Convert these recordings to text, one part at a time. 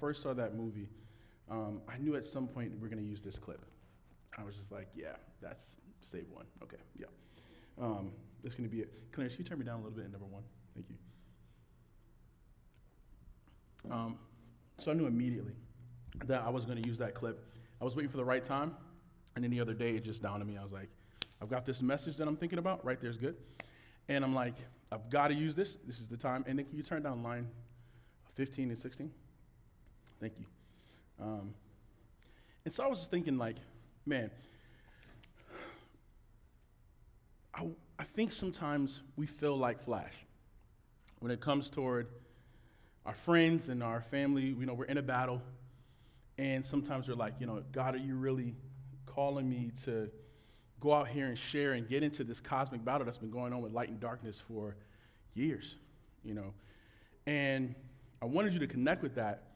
first saw that movie, um, I knew at some point we are going to use this clip. I was just like, yeah, that's save one. Okay, yeah. Um, that's going to be it. Clarence, can you turn me down a little bit in number one? Thank you. Um, so I knew immediately that I was going to use that clip. I was waiting for the right time, and then the other day it just dawned on me. I was like, I've got this message that I'm thinking about. Right there's good. And I'm like, I've got to use this. This is the time. And then can you turn down line 15 and 16? Thank you. Um, and so I was just thinking, like, man, I, I think sometimes we feel like Flash when it comes toward our friends and our family. You know, we're in a battle, and sometimes we're like, you know, God, are you really calling me to go out here and share and get into this cosmic battle that's been going on with light and darkness for years? You know, and I wanted you to connect with that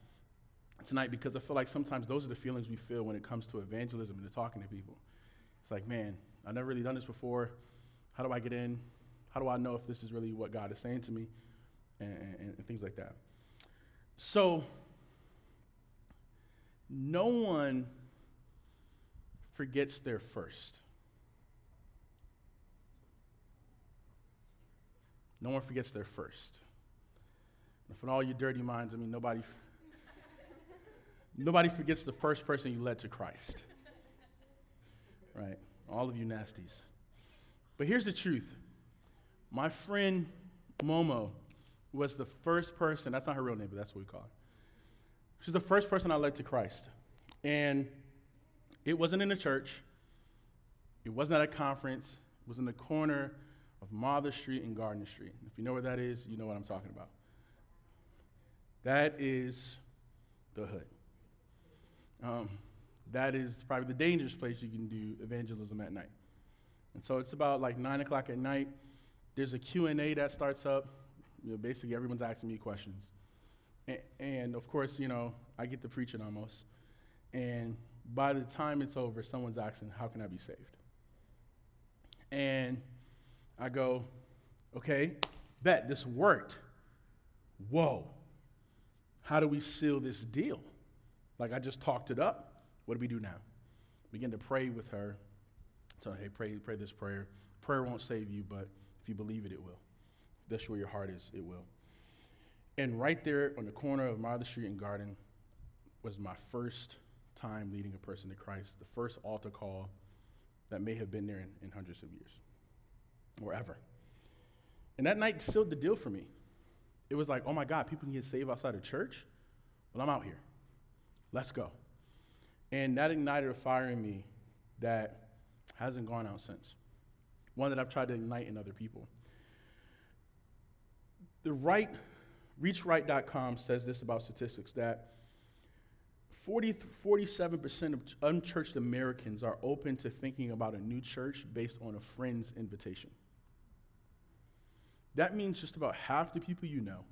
tonight because I feel like sometimes those are the feelings we feel when it comes to evangelism and to talking to people. It's like, man, I've never really done this before. How do I get in? How do I know if this is really what God is saying to me? And, and, and things like that. So, no one forgets their first. No one forgets their first. And for all you dirty minds, I mean, nobody, nobody forgets the first person you led to Christ. Right? All of you nasties. But here's the truth my friend Momo was the first person, that's not her real name, but that's what we call her. She's the first person I led to Christ. And it wasn't in a church, it wasn't at a conference, it was in the corner of Martha Street and Gardner Street. If you know where that is, you know what I'm talking about. That is the hood. Um, that is probably the dangerous place you can do evangelism at night. And so it's about like 9 o'clock at night. There's a Q&A that starts up. You know, basically, everyone's asking me questions. And, and of course, you know, I get to preaching almost. And by the time it's over, someone's asking, how can I be saved? And I go, okay, bet this worked. Whoa. How do we seal this deal? Like I just talked it up. What do we do now? Begin to pray with her. So, hey, pray, pray this prayer. Prayer won't save you, but if you believe it, it will. If that's where your heart is, it will. And right there on the corner of Martha Street and Garden was my first time leading a person to Christ, the first altar call that may have been there in, in hundreds of years or ever. And that night sealed the deal for me. It was like, oh my God, people can get saved outside of church? Well, I'm out here. Let's go. And that ignited a fire in me that hasn't gone out since. One that I've tried to ignite in other people. The right, reachright.com says this about statistics that 40, 47% of unchurched Americans are open to thinking about a new church based on a friend's invitation. That means just about half the people you know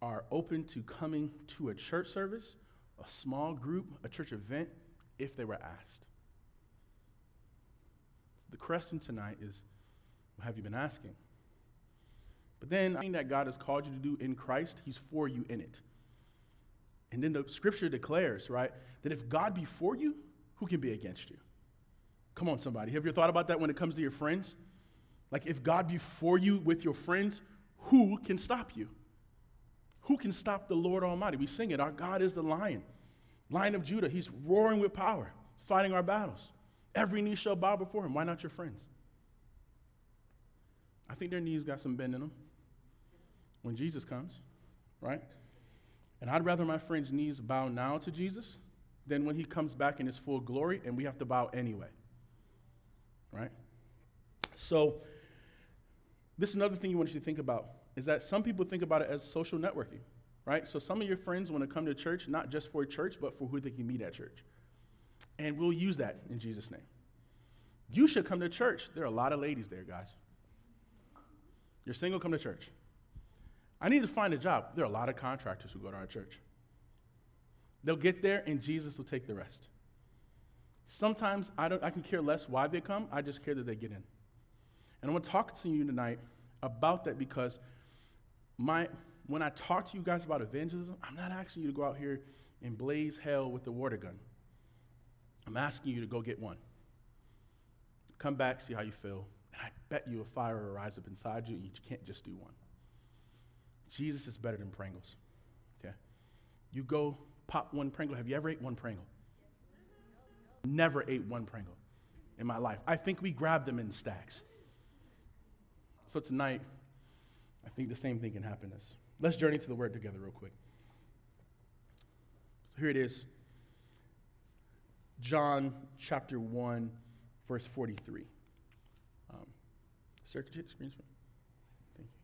are open to coming to a church service, a small group, a church event, if they were asked. The question tonight is have you been asking? But then, I think that God has called you to do in Christ, He's for you in it. And then the scripture declares, right, that if God be for you, who can be against you? Come on, somebody. Have you thought about that when it comes to your friends? Like, if God be for you with your friends, who can stop you? Who can stop the Lord Almighty? We sing it. Our God is the lion, lion of Judah. He's roaring with power, fighting our battles. Every knee shall bow before him. Why not your friends? I think their knees got some bend in them when Jesus comes, right? And I'd rather my friends' knees bow now to Jesus than when he comes back in his full glory and we have to bow anyway, right? So, this is another thing you want you to think about is that some people think about it as social networking, right? So, some of your friends want to come to church not just for church, but for who they can meet at church. And we'll use that in Jesus' name. You should come to church. There are a lot of ladies there, guys. You're single, come to church. I need to find a job. There are a lot of contractors who go to our church. They'll get there and Jesus will take the rest. Sometimes I, don't, I can care less why they come, I just care that they get in. And I want to talk to you tonight about that because my, when I talk to you guys about evangelism, I'm not asking you to go out here and blaze hell with the water gun. I'm asking you to go get one. Come back, see how you feel. And I bet you a fire will rise up inside you, and you can't just do one. Jesus is better than Pringles. Okay? You go pop one Pringle. Have you ever ate one Pringle? Never ate one Pringle in my life. I think we grabbed them in stacks. So tonight, I think the same thing can happen to us. Let's journey to the word together, real quick. So here it is John chapter 1, verse 43. Um, sir, could you hit the screen for me? Thank you.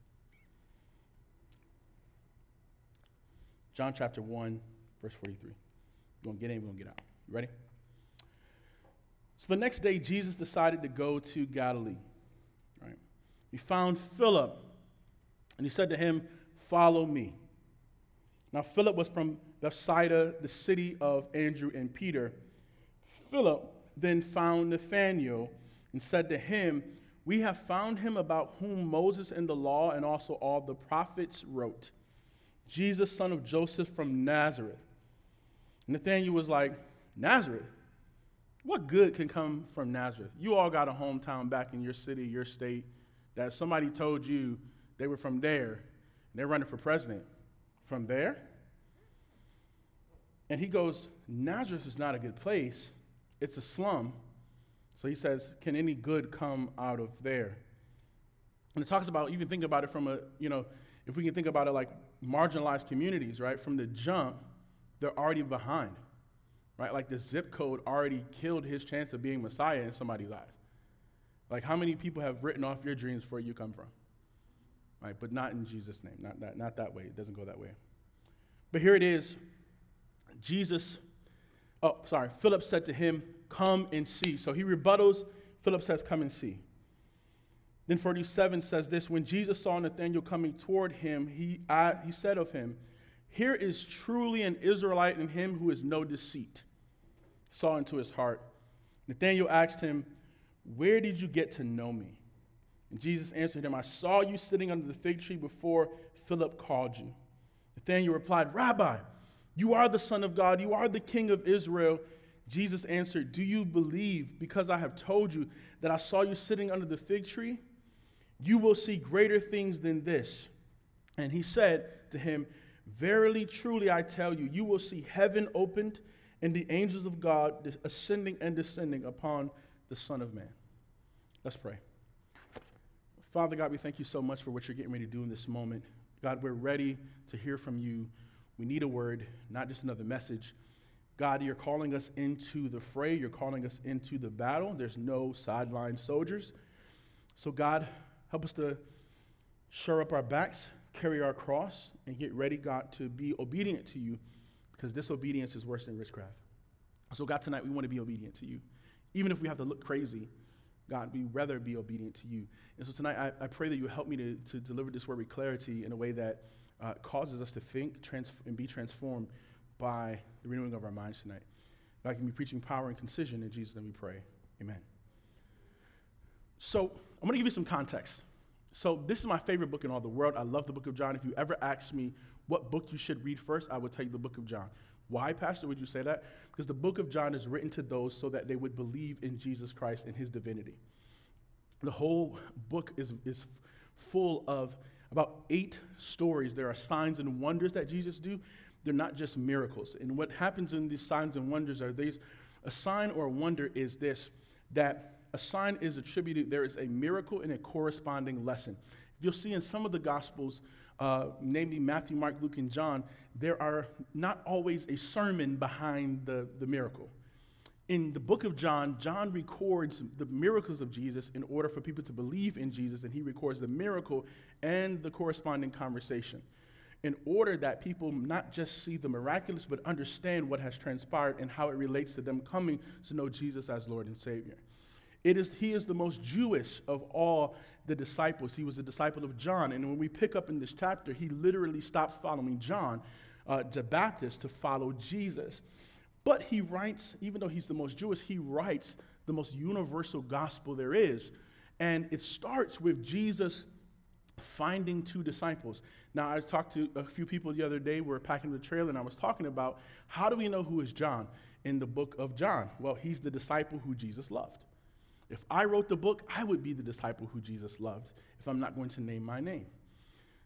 John chapter 1, verse 43. We're going to get in, we're going to get out. You ready? So the next day, Jesus decided to go to Galilee. Right? He found Philip, and he said to him, Follow me. Now, Philip was from Bethsaida, the city of Andrew and Peter. Philip then found Nathanael and said to him, We have found him about whom Moses in the law and also all the prophets wrote Jesus, son of Joseph from Nazareth. Nathanael was like, Nazareth? What good can come from Nazareth? You all got a hometown back in your city, your state, that somebody told you they were from there and they're running for president. From there? And he goes, Nazareth is not a good place, it's a slum. So he says, Can any good come out of there? And it talks about, even think about it from a, you know, if we can think about it like marginalized communities, right? From the jump, they're already behind right? Like the zip code already killed his chance of being Messiah in somebody's eyes. Like how many people have written off your dreams where you come from? Right? But not in Jesus' name. Not that, not that way. It doesn't go that way. But here it is. Jesus, oh, sorry, Philip said to him, Come and see. So he rebuttals. Philip says, Come and see. Then 47 says this When Jesus saw Nathanael coming toward him, he, I, he said of him, here is truly an Israelite in him who is no deceit. Saw into his heart. Nathanael asked him, Where did you get to know me? And Jesus answered him, I saw you sitting under the fig tree before Philip called you. Nathanael replied, Rabbi, you are the Son of God, you are the King of Israel. Jesus answered, Do you believe because I have told you that I saw you sitting under the fig tree? You will see greater things than this. And he said to him, Verily, truly, I tell you, you will see heaven opened and the angels of God ascending and descending upon the Son of Man. Let's pray. Father God, we thank you so much for what you're getting ready to do in this moment. God, we're ready to hear from you. We need a word, not just another message. God, you're calling us into the fray. You're calling us into the battle. There's no sideline soldiers. So, God, help us to shore up our backs, carry our cross, and get ready, God, to be obedient to you because disobedience is worse than witchcraft. So, God, tonight we want to be obedient to you. Even if we have to look crazy, God, we rather be obedient to you. And so tonight I, I pray that you help me to, to deliver this word with clarity in a way that uh, causes us to think trans- and be transformed by the renewing of our minds tonight. God can be preaching power and concision in Jesus' name we pray. Amen. So I'm going to give you some context. So, this is my favorite book in all the world. I love the book of John. If you ever ask me what book you should read first, I would tell you the book of John. Why, Pastor, would you say that? Because the book of John is written to those so that they would believe in Jesus Christ and his divinity. The whole book is, is full of about eight stories. There are signs and wonders that Jesus do. They're not just miracles. And what happens in these signs and wonders are these a sign or a wonder is this that a sign is attributed, there is a miracle and a corresponding lesson. If you'll see in some of the Gospels, uh, namely Matthew, Mark, Luke, and John, there are not always a sermon behind the, the miracle. In the book of John, John records the miracles of Jesus in order for people to believe in Jesus, and he records the miracle and the corresponding conversation in order that people not just see the miraculous, but understand what has transpired and how it relates to them coming to know Jesus as Lord and Savior. It is, he is the most Jewish of all the disciples. He was a disciple of John. And when we pick up in this chapter, he literally stops following John uh, the Baptist to follow Jesus. But he writes, even though he's the most Jewish, he writes the most universal gospel there is. And it starts with Jesus finding two disciples. Now, I talked to a few people the other day. We were packing the trailer, and I was talking about how do we know who is John in the book of John? Well, he's the disciple who Jesus loved. If I wrote the book, I would be the disciple who Jesus loved if I'm not going to name my name.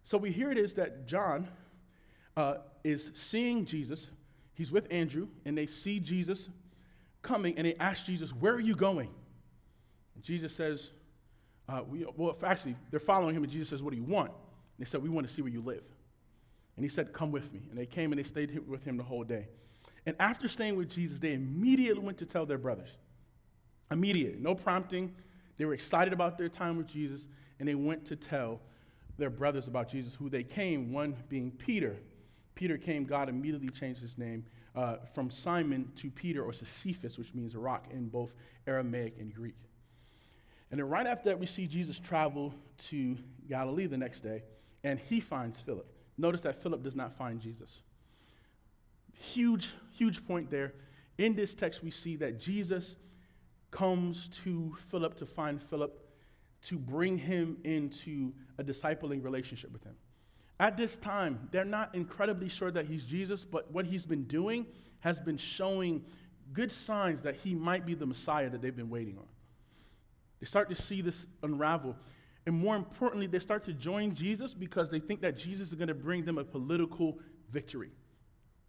So we hear it is that John uh, is seeing Jesus. He's with Andrew, and they see Jesus coming, and they ask Jesus, Where are you going? And Jesus says, uh, we, Well, actually, they're following him, and Jesus says, What do you want? And they said, We want to see where you live. And he said, Come with me. And they came and they stayed with him the whole day. And after staying with Jesus, they immediately went to tell their brothers. Immediate, no prompting. They were excited about their time with Jesus, and they went to tell their brothers about Jesus, who they came, one being Peter. Peter came, God immediately changed his name uh, from Simon to Peter, or Cephas, which means rock in both Aramaic and Greek. And then right after that, we see Jesus travel to Galilee the next day, and he finds Philip. Notice that Philip does not find Jesus. Huge, huge point there. In this text, we see that Jesus comes to Philip to find Philip to bring him into a discipling relationship with him. At this time, they're not incredibly sure that he's Jesus, but what he's been doing has been showing good signs that he might be the Messiah that they've been waiting on. They start to see this unravel. And more importantly, they start to join Jesus because they think that Jesus is going to bring them a political victory.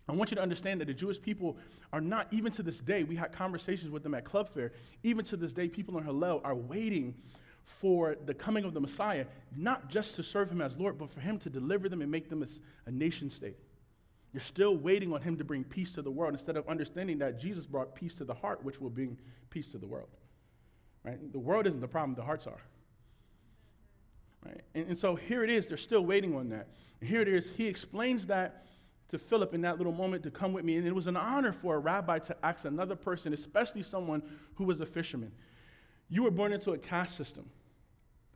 I want you to understand that the Jewish people are not, even to this day, we had conversations with them at Club Fair. Even to this day, people in Hillel are waiting for the coming of the Messiah, not just to serve him as Lord, but for him to deliver them and make them a, a nation state. You're still waiting on him to bring peace to the world instead of understanding that Jesus brought peace to the heart, which will bring peace to the world. Right? The world isn't the problem, the hearts are. Right? And, and so here it is, they're still waiting on that. And here it is, he explains that to Philip in that little moment to come with me. And it was an honor for a rabbi to ask another person, especially someone who was a fisherman. You were born into a caste system.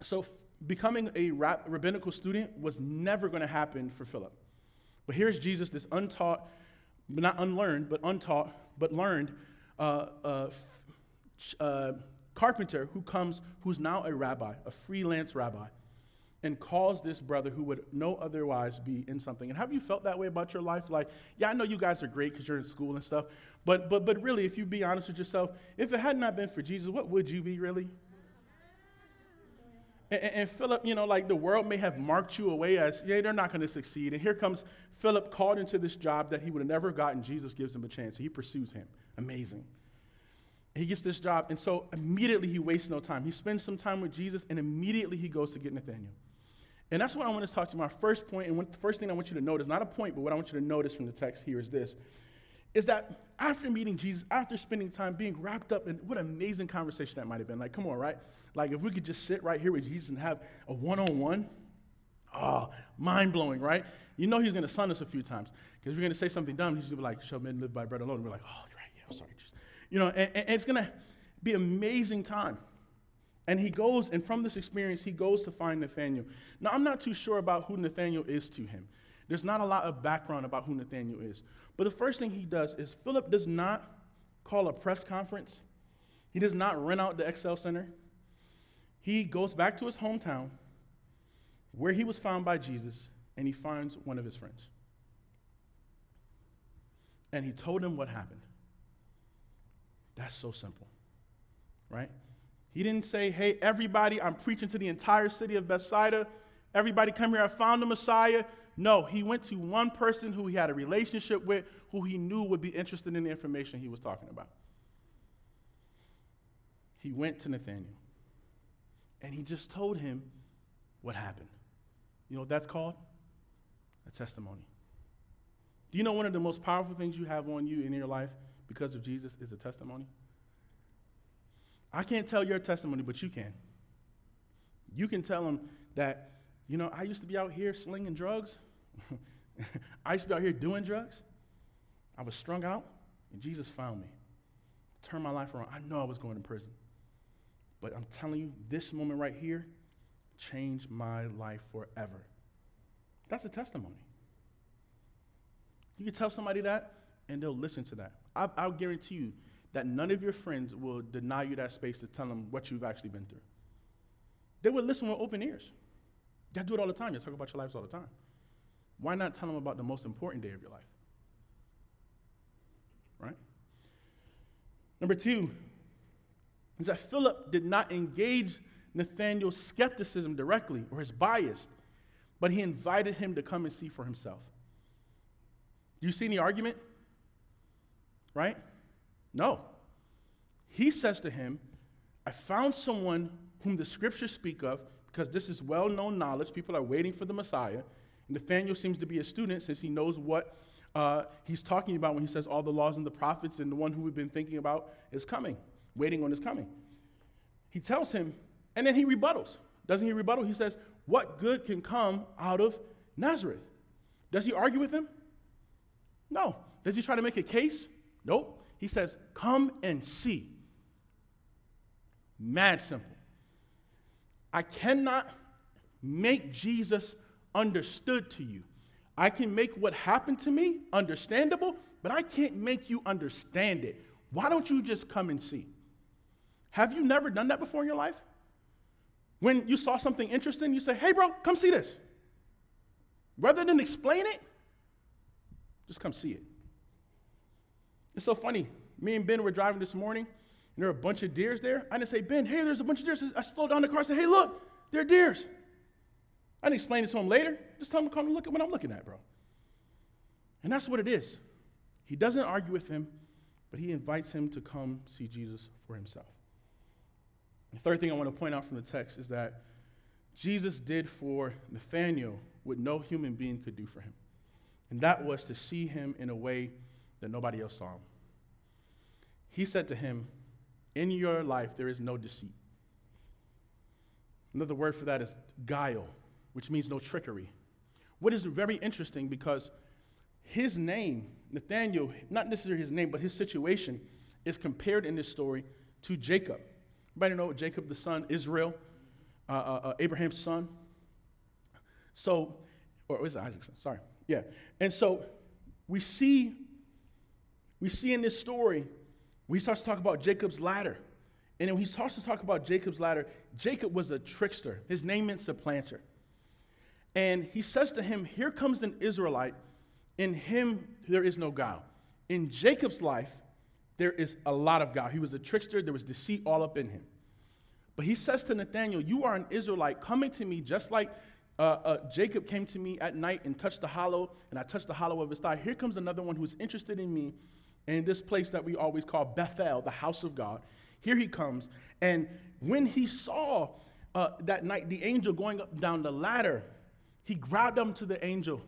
So f- becoming a rab- rabbinical student was never going to happen for Philip. But here's Jesus, this untaught, not unlearned, but untaught, but learned uh, uh, f- uh, carpenter who comes, who's now a rabbi, a freelance rabbi, and calls this brother who would no otherwise be in something. And have you felt that way about your life? Like, yeah, I know you guys are great because you're in school and stuff, but, but, but really, if you be honest with yourself, if it had not been for Jesus, what would you be really? And, and, Philip, you know, like the world may have marked you away as, yeah, they're not going to succeed. And here comes Philip called into this job that he would have never gotten. Jesus gives him a chance. He pursues him. Amazing. He gets this job, and so immediately he wastes no time. He spends some time with Jesus, and immediately he goes to get Nathaniel. And that's what I want to talk to you my first point, and the first thing I want you to notice, not a point, but what I want you to notice from the text here is this, is that after meeting Jesus, after spending time being wrapped up in what amazing conversation that might have been. Like, come on, right? Like, if we could just sit right here with Jesus and have a one on one, oh, ah, mind blowing, right? You know he's going to sun us a few times because we're going to say something dumb. He's going to be like, shall men live by bread alone? And we're like, oh, you're right, yeah, I'm sorry. Jesus. You know, and, and it's going to be amazing time. And he goes, and from this experience, he goes to find Nathaniel. Now, I'm not too sure about who Nathaniel is to him. There's not a lot of background about who Nathaniel is. But the first thing he does is Philip does not call a press conference, he does not rent out the XL Center. He goes back to his hometown where he was found by Jesus, and he finds one of his friends. And he told him what happened. That's so simple, right? He didn't say, hey, everybody, I'm preaching to the entire city of Bethsaida. Everybody come here, I found the Messiah. No, he went to one person who he had a relationship with, who he knew would be interested in the information he was talking about. He went to Nathaniel. And he just told him what happened. You know what that's called? A testimony. Do you know one of the most powerful things you have on you in your life because of Jesus is a testimony? I can't tell your testimony, but you can. You can tell them that, you know, I used to be out here slinging drugs. I used to be out here doing drugs. I was strung out, and Jesus found me. Turned my life around. I know I was going to prison. But I'm telling you, this moment right here changed my life forever. That's a testimony. You can tell somebody that, and they'll listen to that. I, I'll guarantee you, that none of your friends will deny you that space to tell them what you've actually been through. They would listen with open ears. You do it all the time. You talk about your lives all the time. Why not tell them about the most important day of your life? Right? Number two is that Philip did not engage Nathanael's skepticism directly or his bias, but he invited him to come and see for himself. Do you see any argument? Right? No. He says to him, I found someone whom the scriptures speak of, because this is well known knowledge. People are waiting for the Messiah. And Nathaniel seems to be a student since he knows what uh, he's talking about when he says all the laws and the prophets, and the one who we've been thinking about is coming, waiting on his coming. He tells him, and then he rebuttals. Doesn't he rebuttal? He says, What good can come out of Nazareth? Does he argue with him? No. Does he try to make a case? Nope. He says, Come and see. Mad simple. I cannot make Jesus understood to you. I can make what happened to me understandable, but I can't make you understand it. Why don't you just come and see? Have you never done that before in your life? When you saw something interesting, you say, hey, bro, come see this. Rather than explain it, just come see it. It's so funny. Me and Ben were driving this morning, and there were a bunch of deers there. I didn't say, Ben, hey, there's a bunch of deers. I slowed down the car and said, hey, look, there are deers. I didn't explain it to him later. Just tell him to come and look at what I'm looking at, bro. And that's what it is. He doesn't argue with him, but he invites him to come see Jesus for himself. The third thing I want to point out from the text is that Jesus did for Nathanael what no human being could do for him. And that was to see him in a way that nobody else saw him. He said to him, In your life, there is no deceit. Another word for that is guile which means no trickery. What is very interesting because his name, Nathaniel, not necessarily his name, but his situation is compared in this story to Jacob. Everybody know Jacob, the son, Israel, uh, uh, uh, Abraham's son. So, or was it Isaac's son? Sorry. Yeah. And so we see, we see in this story, we start to talk about Jacob's ladder. And when he starts to talk about Jacob's ladder, Jacob was a trickster. His name meant supplanter. And he says to him, Here comes an Israelite. In him there is no guile. In Jacob's life, there is a lot of guile. He was a trickster, there was deceit all up in him. But he says to Nathanael, You are an Israelite coming to me just like uh, uh, Jacob came to me at night and touched the hollow, and I touched the hollow of his thigh. Here comes another one who's interested in me in this place that we always call Bethel, the house of God. Here he comes. And when he saw uh, that night the angel going up down the ladder, he grabbed them to the angel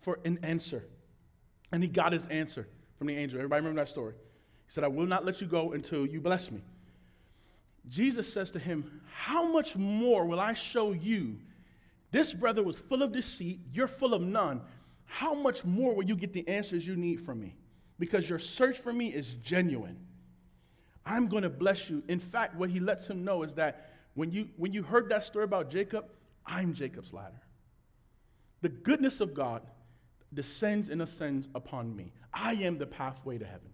for an answer. And he got his answer from the angel. Everybody remember that story? He said, I will not let you go until you bless me. Jesus says to him, How much more will I show you? This brother was full of deceit, you're full of none. How much more will you get the answers you need from me? Because your search for me is genuine. I'm going to bless you. In fact, what he lets him know is that when you, when you heard that story about Jacob, I'm Jacob's ladder. The goodness of God descends and ascends upon me. I am the pathway to heaven.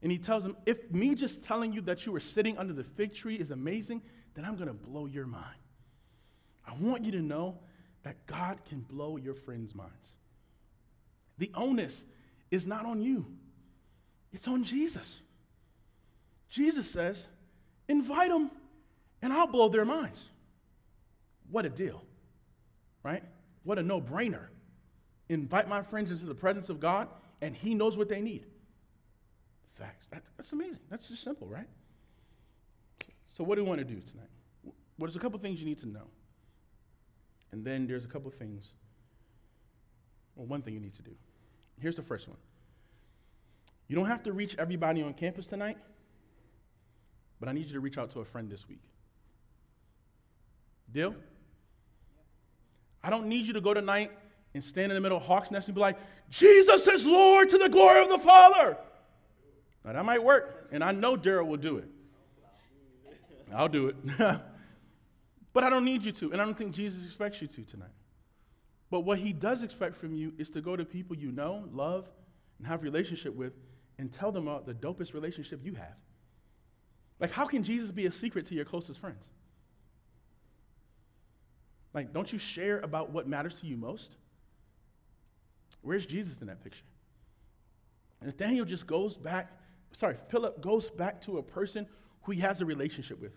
And he tells him, if me just telling you that you were sitting under the fig tree is amazing, then I'm going to blow your mind. I want you to know that God can blow your friends' minds. The onus is not on you, it's on Jesus. Jesus says, invite them and I'll blow their minds. What a deal, right? What a no brainer. Invite my friends into the presence of God, and He knows what they need. Facts. That, that's amazing. That's just simple, right? So, what do we want to do tonight? Well, there's a couple things you need to know. And then there's a couple things, well, one thing you need to do. Here's the first one you don't have to reach everybody on campus tonight, but I need you to reach out to a friend this week. Deal? I don't need you to go tonight and stand in the middle of Hawk's Nest and be like, Jesus is Lord to the glory of the Father. Now, that might work, and I know Daryl will do it. I'll do it. but I don't need you to, and I don't think Jesus expects you to tonight. But what he does expect from you is to go to people you know, love, and have relationship with, and tell them about the dopest relationship you have. Like, how can Jesus be a secret to your closest friends? Like, don't you share about what matters to you most? Where's Jesus in that picture? And Nathaniel just goes back, sorry, Philip goes back to a person who he has a relationship with.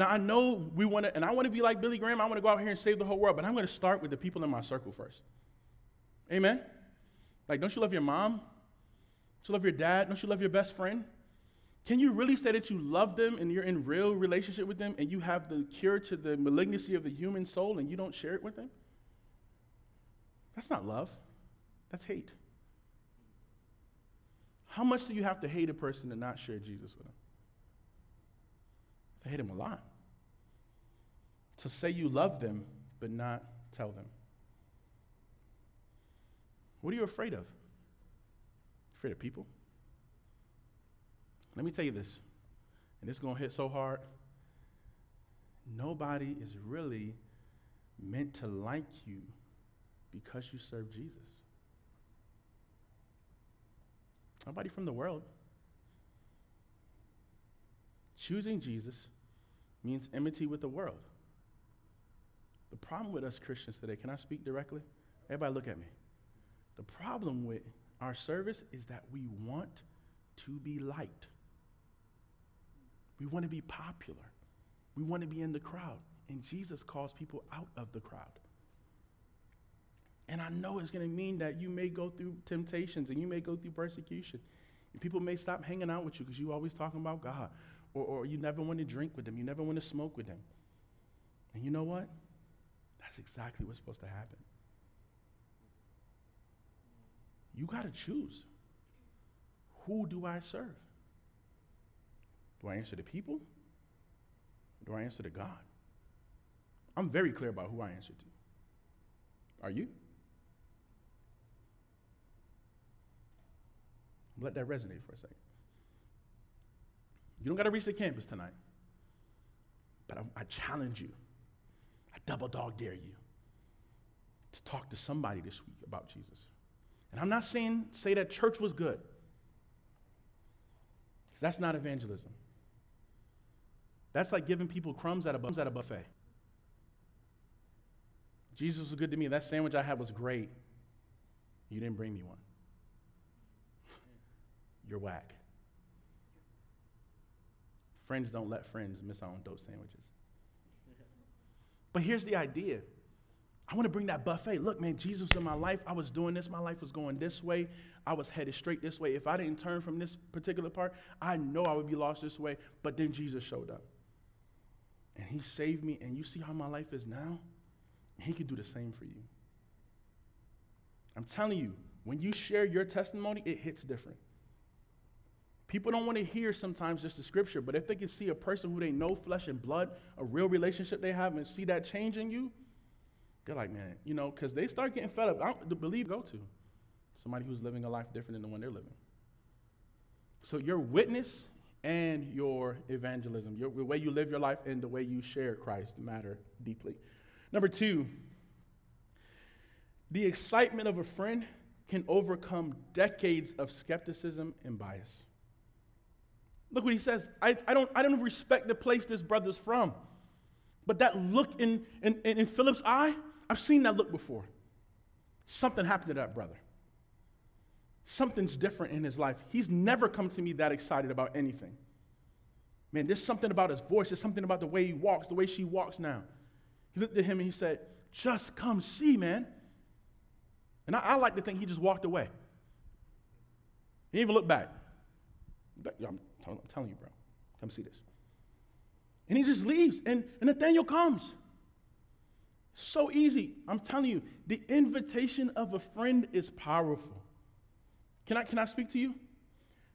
Now, I know we want to, and I want to be like Billy Graham, I want to go out here and save the whole world, but I'm going to start with the people in my circle first. Amen? Like, don't you love your mom? Don't you love your dad? Don't you love your best friend? Can you really say that you love them and you're in real relationship with them and you have the cure to the malignancy of the human soul and you don't share it with them? That's not love. That's hate. How much do you have to hate a person to not share Jesus with them? To hate him a lot. To say you love them, but not tell them. What are you afraid of? Afraid of people? Let me tell you this, and it's going to hit so hard. Nobody is really meant to like you because you serve Jesus. Nobody from the world. Choosing Jesus means enmity with the world. The problem with us Christians today, can I speak directly? Everybody look at me. The problem with our service is that we want to be liked. We want to be popular. We want to be in the crowd. And Jesus calls people out of the crowd. And I know it's going to mean that you may go through temptations and you may go through persecution. And people may stop hanging out with you because you're always talking about God. Or, or you never want to drink with them. You never want to smoke with them. And you know what? That's exactly what's supposed to happen. You got to choose. Who do I serve? Do I answer to people? Do I answer to God? I'm very clear about who I answer to. Are you? Let that resonate for a second. You don't got to reach the campus tonight, but I, I challenge you, double dog dare you to talk to somebody this week about Jesus. And I'm not saying say that church was good, because that's not evangelism. That's like giving people crumbs at a, at a buffet. Jesus was good to me. That sandwich I had was great. You didn't bring me one. You're whack. Friends don't let friends miss out on dope sandwiches. But here's the idea. I want to bring that buffet. Look, man, Jesus in my life, I was doing this. My life was going this way. I was headed straight this way. If I didn't turn from this particular part, I know I would be lost this way. But then Jesus showed up and he saved me, and you see how my life is now? He could do the same for you. I'm telling you, when you share your testimony, it hits different. People don't want to hear sometimes just the scripture, but if they can see a person who they know, flesh and blood, a real relationship they have, and see that change in you, they're like, man, you know, because they start getting fed up. I don't believe go to somebody who's living a life different than the one they're living. So your witness and your evangelism, your, the way you live your life and the way you share Christ matter deeply. Number two, the excitement of a friend can overcome decades of skepticism and bias. Look what he says. I, I, don't, I don't respect the place this brother's from. But that look in, in, in Philip's eye, I've seen that look before. Something happened to that brother. Something's different in his life. He's never come to me that excited about anything. Man, there's something about his voice. There's something about the way he walks, the way she walks now. He looked at him and he said, Just come see, man. And I, I like to think he just walked away. He even look back. I'm, I'm telling you, bro. Come see this. And he just leaves, and, and Nathaniel comes. So easy. I'm telling you, the invitation of a friend is powerful. Can I, can I speak to you?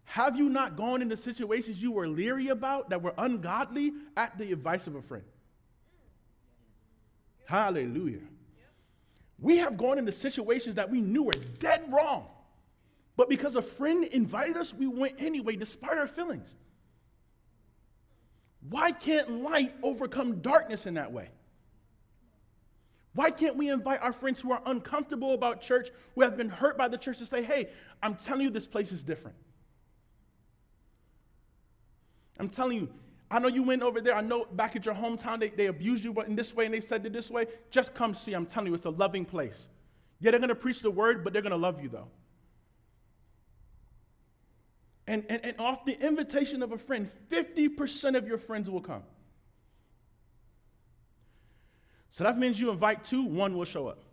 Have you not gone into situations you were leery about that were ungodly at the advice of a friend? Hallelujah. We have gone into situations that we knew were dead wrong. But because a friend invited us, we went anyway, despite our feelings. Why can't light overcome darkness in that way? Why can't we invite our friends who are uncomfortable about church, who have been hurt by the church, to say, hey, I'm telling you this place is different? I'm telling you, I know you went over there. I know back at your hometown they, they abused you in this way and they said it this way. Just come see. I'm telling you, it's a loving place. Yeah, they're going to preach the word, but they're going to love you though. And, and, and off the invitation of a friend, 50% of your friends will come. So that means you invite two, one will show up.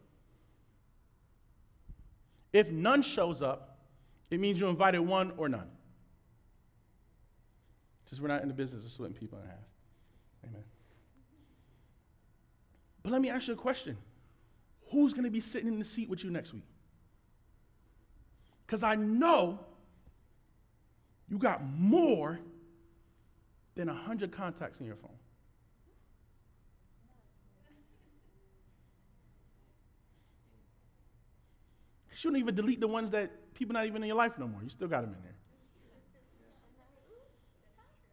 If none shows up, it means you invited one or none. Because we're not in the business of splitting people in half. Amen. But let me ask you a question Who's going to be sitting in the seat with you next week? Because I know you got more than 100 contacts in your phone. You shouldn't even delete the ones that people not even in your life no more. You still got them in there.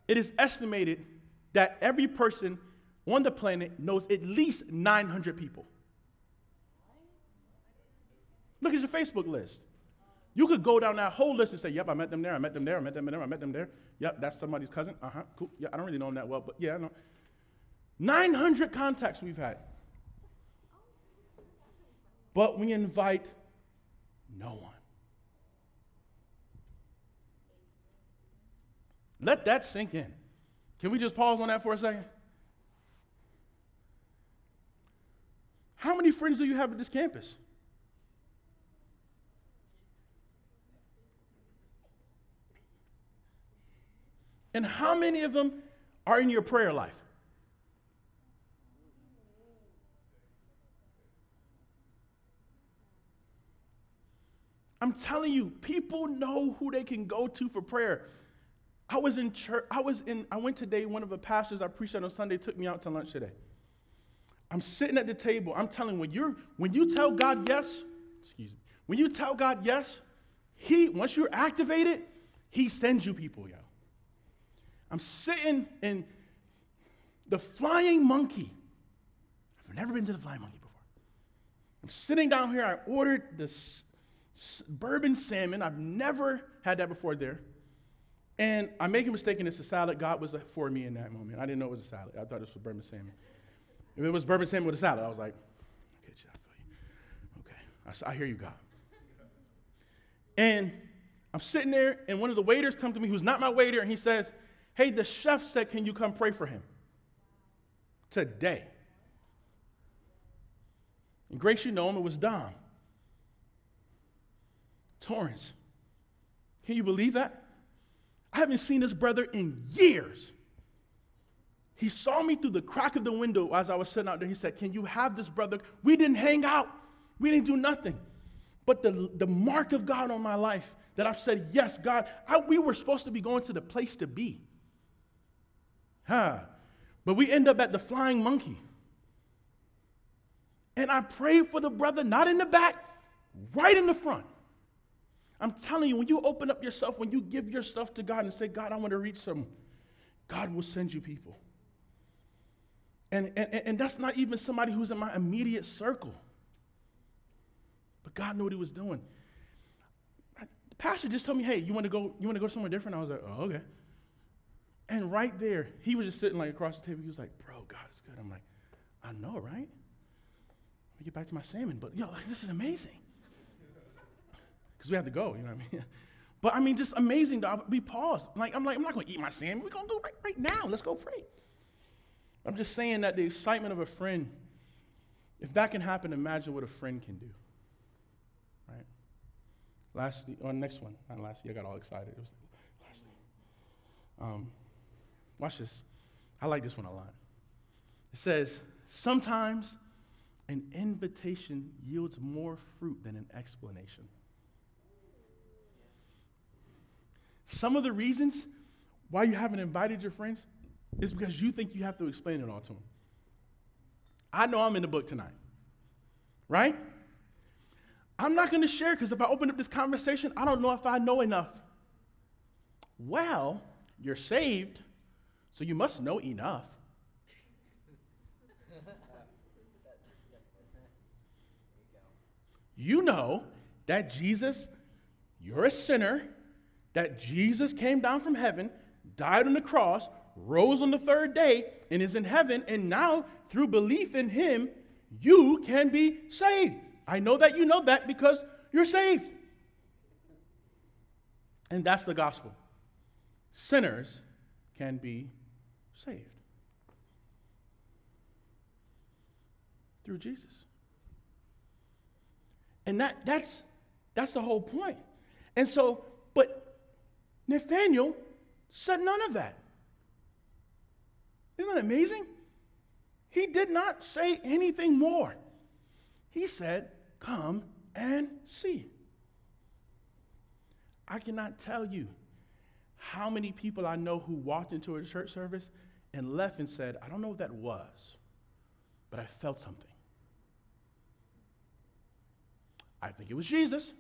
It is estimated that every person on the planet knows at least 900 people. Look at your Facebook list. You could go down that whole list and say, Yep, I met them there, I met them there, I met them there, I met them there. Yep, that's somebody's cousin. Uh huh, cool. Yeah, I don't really know them that well, but yeah, I know. 900 contacts we've had. But we invite no one. Let that sink in. Can we just pause on that for a second? How many friends do you have at this campus? And how many of them are in your prayer life? I'm telling you, people know who they can go to for prayer. I was in church, I was in, I went today, one of the pastors I preached on Sunday took me out to lunch today. I'm sitting at the table. I'm telling when you're when you tell God yes, excuse me, when you tell God yes, He, once you're activated, He sends you people, yo. I'm sitting in the flying monkey. I've never been to the flying monkey before. I'm sitting down here. I ordered this bourbon salmon. I've never had that before there. And I make a mistake and it's a salad. God was for me in that moment. I didn't know it was a salad. I thought it was bourbon salmon. If it was bourbon salmon with a salad, I was like, okay, I feel you. Okay, I, I hear you, God. And I'm sitting there, and one of the waiters comes to me, who's not my waiter, and he says, Hey, the chef said, Can you come pray for him? Today. And Grace, you know him, it was Dom. Torrance. Can you believe that? I haven't seen this brother in years. He saw me through the crack of the window as I was sitting out there. He said, Can you have this brother? We didn't hang out, we didn't do nothing. But the, the mark of God on my life that I've said, Yes, God, I, we were supposed to be going to the place to be. Huh. But we end up at the flying monkey. And I prayed for the brother, not in the back, right in the front. I'm telling you, when you open up yourself, when you give yourself to God and say, God, I want to reach some, God will send you people. And, and, and that's not even somebody who's in my immediate circle. But God knew what he was doing. The pastor just told me, hey, you want to go, you want to go somewhere different? I was like, oh, okay. And right there, he was just sitting like across the table. He was like, bro, God is good. I'm like, I know, right? Let me get back to my salmon, but yo, like, this is amazing because we have to go, you know what I mean? But I mean, just amazing. To, we paused. Like, I'm like, I'm not going to eat my salmon. We're going to go right, right now. Let's go pray. I'm just saying that the excitement of a friend, if that can happen, imagine what a friend can do. Right? Lastly, or next one, not lastly, I got all excited. It was lastly. Um, watch this. I like this one a lot. It says, sometimes an invitation yields more fruit than an explanation. Some of the reasons why you haven't invited your friends is because you think you have to explain it all to them. I know I'm in the book tonight, right? I'm not going to share because if I open up this conversation, I don't know if I know enough. Well, you're saved, so you must know enough. you know that Jesus, you're a sinner, that Jesus came down from heaven, died on the cross, rose on the third day, and is in heaven, and now through belief in him, you can be saved. I know that you know that because you're saved. And that's the gospel. Sinners can be saved through Jesus. And that, that's, that's the whole point. And so, but Nathaniel said none of that. Isn't that amazing? He did not say anything more. He said, Come and see. I cannot tell you how many people I know who walked into a church service and left and said, I don't know what that was, but I felt something. I think it was Jesus.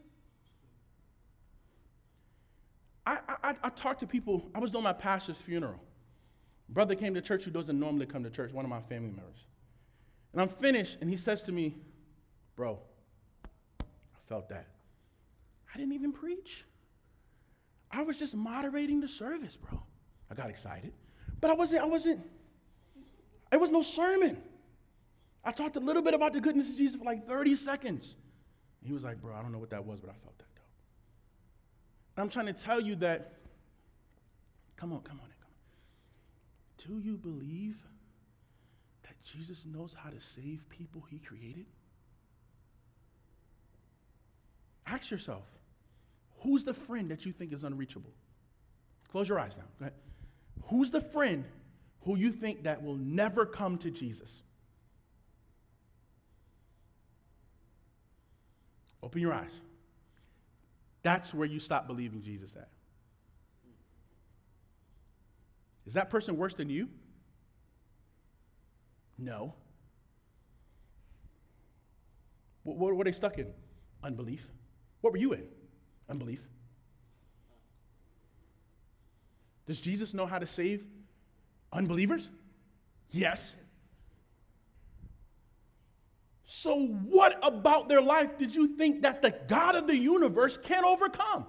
I, I, I talked to people, I was doing my pastor's funeral. Brother came to church who doesn't normally come to church, one of my family members. And I'm finished, and he says to me, Bro, I felt that. I didn't even preach. I was just moderating the service, bro. I got excited. But I wasn't, I wasn't, it was no sermon. I talked a little bit about the goodness of Jesus for like 30 seconds. He was like, bro, I don't know what that was, but I felt that though. And I'm trying to tell you that, come on, come on, come on. Do you believe that Jesus knows how to save people he created? Ask yourself, who's the friend that you think is unreachable? Close your eyes now. Who's the friend who you think that will never come to Jesus? Open your eyes. That's where you stop believing Jesus at. Is that person worse than you? No. What, were they stuck in? Unbelief. What were you in? Unbelief. Does Jesus know how to save unbelievers? Yes. So, what about their life did you think that the God of the universe can't overcome?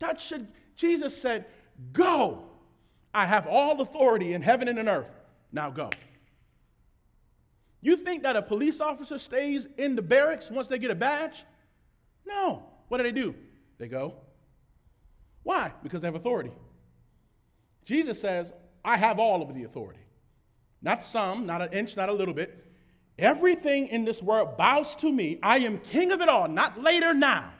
That should, Jesus said, Go. I have all authority in heaven and in earth. Now go. You think that a police officer stays in the barracks once they get a badge? No. What do they do? They go. Why? Because they have authority. Jesus says, I have all of the authority. Not some, not an inch, not a little bit. Everything in this world bows to me. I am king of it all, not later now.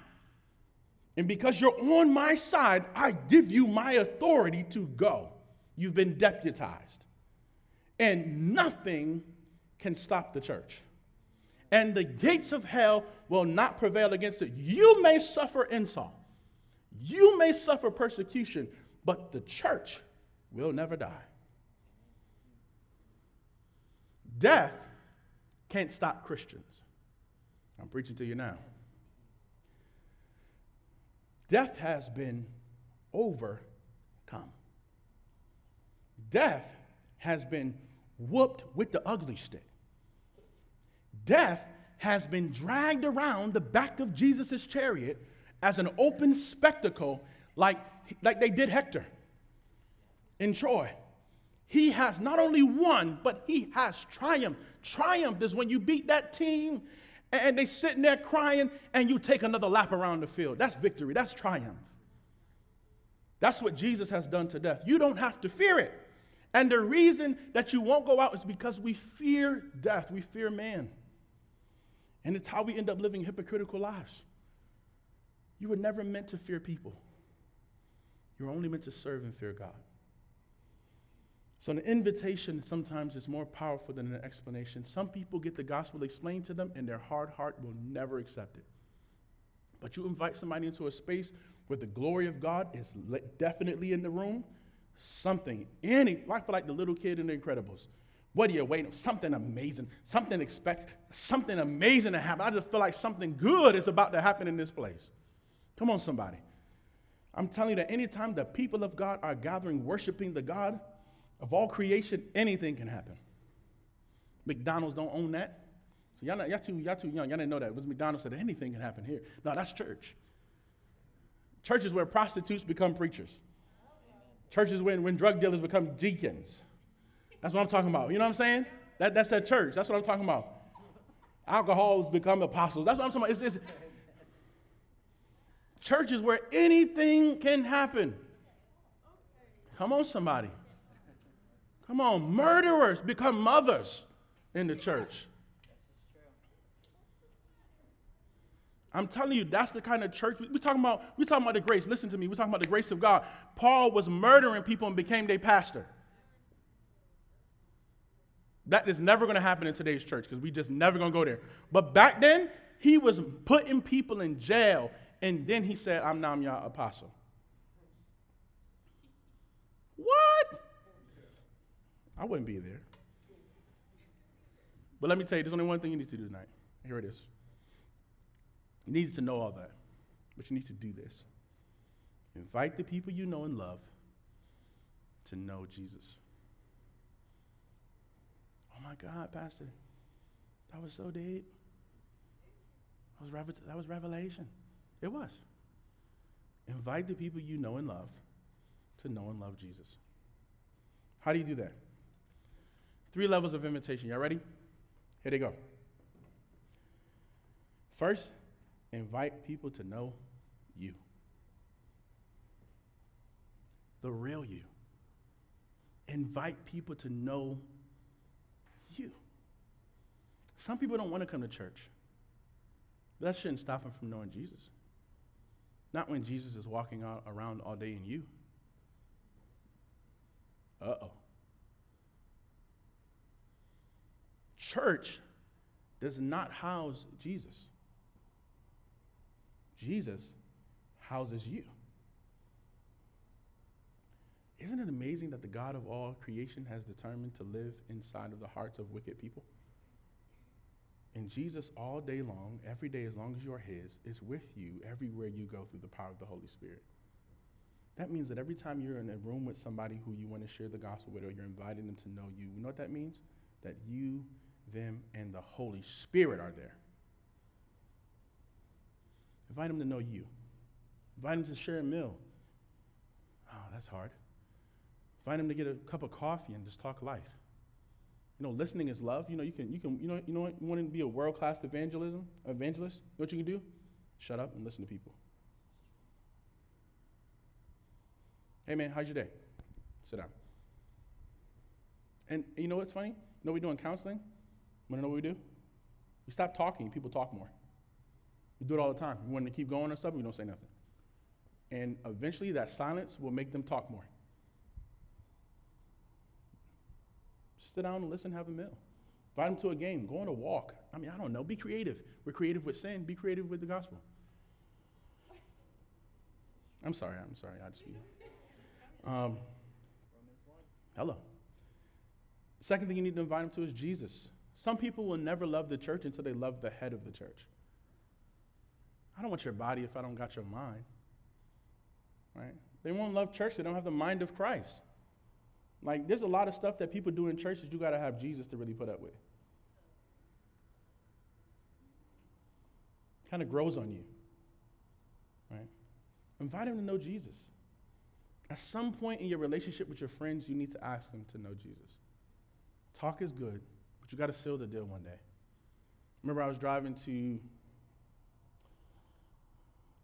And because you're on my side, I give you my authority to go. You've been deputized. And nothing can stop the church. And the gates of hell will not prevail against it. You may suffer insult, you may suffer persecution, but the church will never die. Death can't stop Christians. I'm preaching to you now. Death has been overcome. Death has been whooped with the ugly stick. Death has been dragged around the back of Jesus' chariot as an open spectacle, like, like they did Hector in Troy. He has not only won, but he has triumphed. Triumph is when you beat that team and they sitting there crying and you take another lap around the field. That's victory. That's triumph. That's what Jesus has done to death. You don't have to fear it. And the reason that you won't go out is because we fear death. We fear man. And it's how we end up living hypocritical lives. You were never meant to fear people, you were only meant to serve and fear God. So, an invitation sometimes is more powerful than an explanation. Some people get the gospel explained to them, and their hard heart will never accept it. But you invite somebody into a space where the glory of God is definitely in the room, something, any, I feel like the little kid in the Incredibles. What are you waiting? Something amazing, something expect, something amazing to happen. I just feel like something good is about to happen in this place. Come on, somebody. I'm telling you that anytime the people of God are gathering, worshiping the God of all creation, anything can happen. McDonald's don't own that. So y'all, not, y'all, too, y'all too young. Y'all didn't know that. It was McDonald's said anything can happen here. No, that's church. Church is where prostitutes become preachers. Churches when, when drug dealers become deacons. That's what I'm talking about. You know what I'm saying? That, that's that church. That's what I'm talking about. Alcohols become apostles. That's what I'm talking about. It's, it's churches where anything can happen. Come on, somebody. Come on. Murderers become mothers in the church. I'm telling you, that's the kind of church we, are talking about. We're talking about the grace. Listen to me. We're talking about the grace of God. Paul was murdering people and became their pastor. That is never going to happen in today's church because we just never going to go there. But back then, he was putting people in jail, and then he said, "I'm now your apostle." What? I wouldn't be there. But let me tell you, there's only one thing you need to do tonight. Here it is. You need to know all that, but you need to do this. Invite the people you know and love to know Jesus. Oh my God, Pastor, that was so deep. That was, that was revelation. It was. Invite the people you know and love to know and love Jesus. How do you do that? Three levels of invitation. Y'all ready? Here they go. First, invite people to know you. The real you. Invite people to know you. Some people don't want to come to church. That shouldn't stop them from knowing Jesus. Not when Jesus is walking around all day in you. Uh oh. Church does not house Jesus. Jesus houses you. Isn't it amazing that the God of all creation has determined to live inside of the hearts of wicked people? And Jesus, all day long, every day, as long as you are His, is with you everywhere you go through the power of the Holy Spirit. That means that every time you're in a room with somebody who you want to share the gospel with or you're inviting them to know you, you know what that means? That you, them, and the Holy Spirit are there. Invite them to know you. Invite them to share a meal. Oh, that's hard. Invite them to get a cup of coffee and just talk life. You know, listening is love. You know, you can, you can, you know, you know what? You want to be a world-class evangelism, evangelist? You know what you can do? Shut up and listen to people. Hey man, how's your day? Sit down. And you know what's funny? You know what we do in counseling? Want to know what we do? We stop talking, people talk more. We do it all the time. We want to keep going or something, we don't say nothing. And eventually that silence will make them talk more. Sit down and listen, have a meal. Invite them to a game, go on a walk. I mean, I don't know. Be creative. We're creative with sin, be creative with the gospel. I'm sorry, I'm sorry. I just. Um, hello. Second thing you need to invite them to is Jesus. Some people will never love the church until they love the head of the church. I don't want your body if I don't got your mind. Right? They won't love church, they don't have the mind of Christ. Like, there's a lot of stuff that people do in churches you got to have Jesus to really put up with. Kind of grows on you. Right? Invite them to know Jesus. At some point in your relationship with your friends, you need to ask them to know Jesus. Talk is good, but you got to seal the deal one day. Remember, I was driving to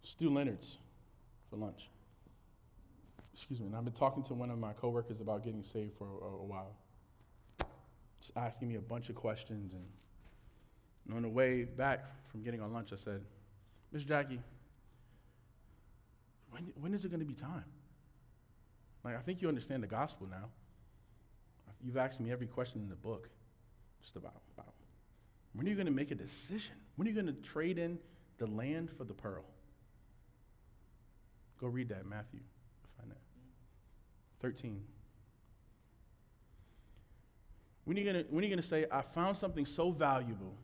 Stew Leonard's for lunch. Excuse me, and I've been talking to one of my coworkers about getting saved for a, a while. Just asking me a bunch of questions, and, and on the way back from getting on lunch, I said, Miss Jackie, when, when is it going to be time? Like, I think you understand the gospel now. You've asked me every question in the book, just about. about. When are you going to make a decision? When are you going to trade in the land for the pearl? Go read that, Matthew. Find that. 13. When are you gonna, when are you gonna say, I found something so valuable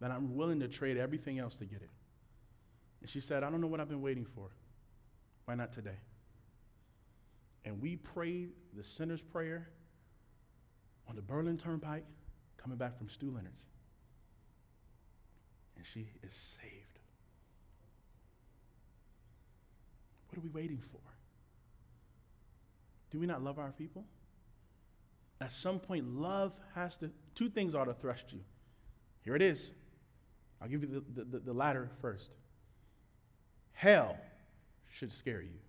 that I'm willing to trade everything else to get it? And she said, I don't know what I've been waiting for. Why not today? And we prayed the sinner's prayer on the Berlin Turnpike coming back from Stew Leonard's. And she is saved. What are we waiting for? Do we not love our people? At some point, love has to, two things ought to thrust you. Here it is. I'll give you the, the, the latter first. Hell should scare you.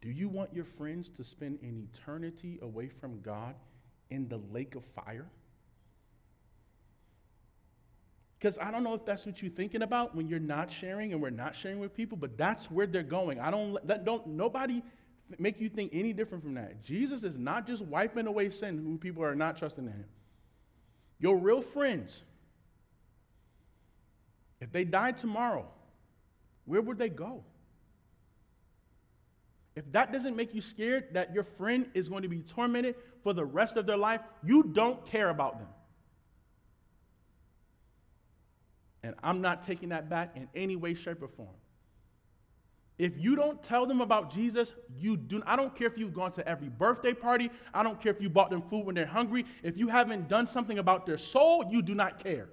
Do you want your friends to spend an eternity away from God in the lake of fire? Because I don't know if that's what you're thinking about when you're not sharing and we're not sharing with people, but that's where they're going. I don't, don't nobody make you think any different from that. Jesus is not just wiping away sin who people are not trusting in him. Your real friends, if they died tomorrow, where would they go? If that doesn't make you scared that your friend is going to be tormented for the rest of their life, you don't care about them. And I'm not taking that back in any way, shape, or form. If you don't tell them about Jesus, you do. I don't care if you've gone to every birthday party. I don't care if you bought them food when they're hungry. If you haven't done something about their soul, you do not care.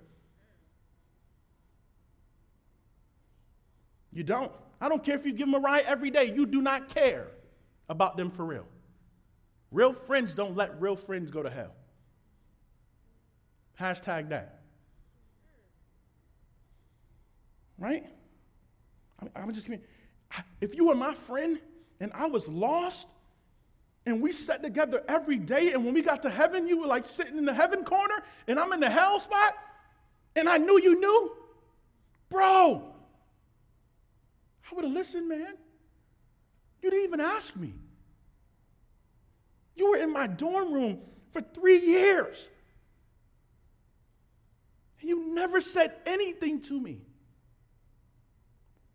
You don't. I don't care if you give them a ride every day. You do not care about them for real. Real friends don't let real friends go to hell. Hashtag that. Right? I'm, just kidding. If you were my friend and I was lost, and we sat together every day, and when we got to heaven, you were like sitting in the heaven corner, and I'm in the hell spot, and I knew you knew, bro, I would have listened, man. You didn't even ask me. You were in my dorm room for three years. And You never said anything to me.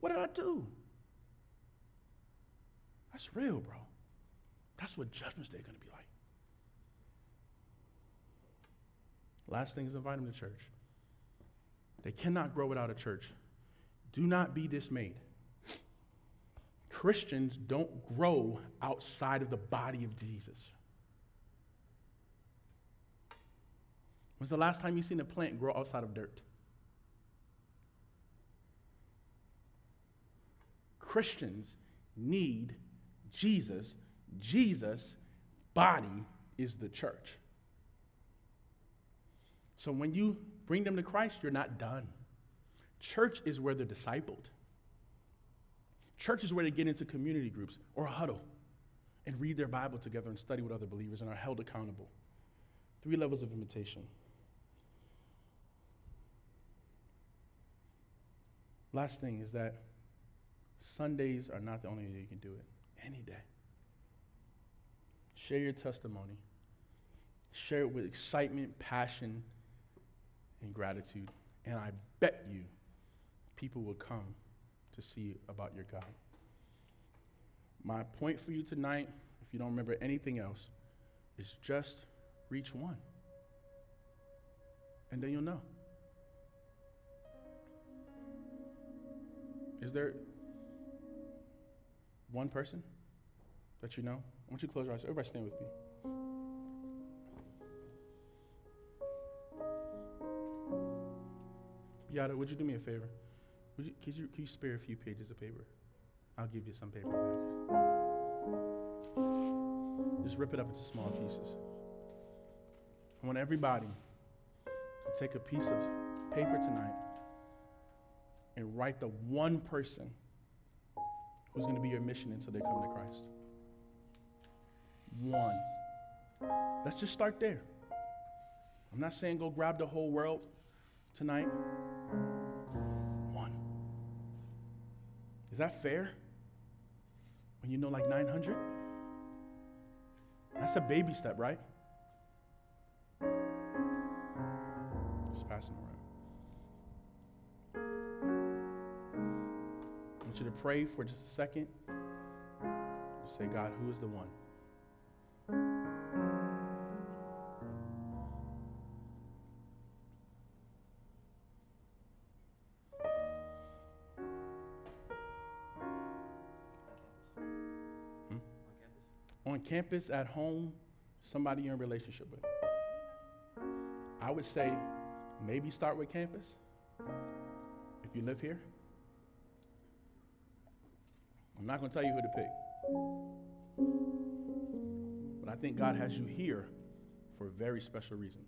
What did I do? That's real, bro. That's what Judgment Day is going to be like. Last thing is invite them to church. They cannot grow without a church. Do not be dismayed. Christians don't grow outside of the body of Jesus. When's the last time you seen a plant grow outside of dirt? Christians need Jesus. Jesus' body is the church. So when you bring them to Christ, you're not done. Church is where they're discipled. Church is where they get into community groups or a huddle and read their Bible together and study with other believers and are held accountable. Three levels of invitation. Last thing is that Sundays are not the only day you can do it. Any day. Share your testimony. Share it with excitement, passion, and gratitude. And I bet you people will come to see about your God. My point for you tonight, if you don't remember anything else, is just reach one. And then you'll know. Is there one person that you know? I want you to close your eyes. Everybody stand with me. Yada, would you do me a favor? Would you, could, you, could you spare a few pages of paper? I'll give you some paper. Just rip it up into small pieces. I want everybody to take a piece of paper tonight and write the one person who's going to be your mission until they come to Christ. One. Let's just start there. I'm not saying go grab the whole world tonight. One. Is that fair? When you know like 900? That's a baby step, right? Just passing around. You to pray for just a second. Just say, God, who is the one? Hmm? on campus, at home, somebody you're in relationship with. I would say maybe start with campus if you live here. I'm not going to tell you who to pick. But I think God has you here for a very special reason.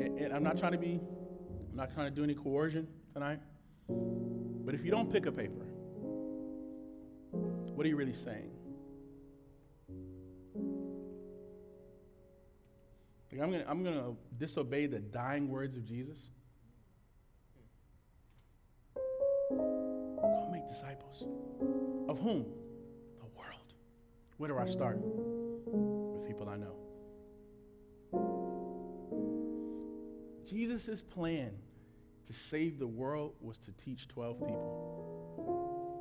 And, I'm not trying to be, I'm not trying to do any coercion tonight. But if you don't pick a paper, what are you really saying? I'm gonna, I'm gonna disobey the dying words of Jesus. Go make disciples. Of whom? The world. Where do I start? With people I know. Jesus' plan to save the world was to teach 12 people.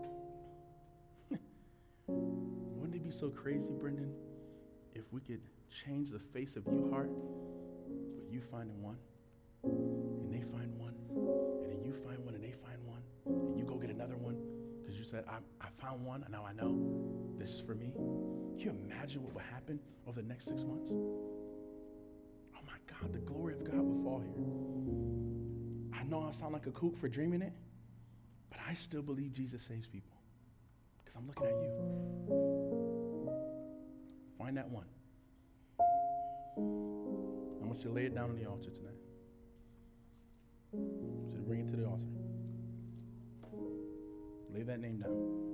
Wouldn't it be so crazy, Brendan, if we could change the face of UHart, but you finding one, and they find one, and then you find one, and they find one, and you go get another one, because you said, I, I found one, and now I know this is for me. Can you imagine what will happen over the next six months? Oh my God, the glory of God will fall here. I know I sound like a kook for dreaming it, but I still believe Jesus saves people because I'm looking at you. Find that one. I want you to lay it down on the altar tonight. I want you to bring it to the altar. Lay that name down.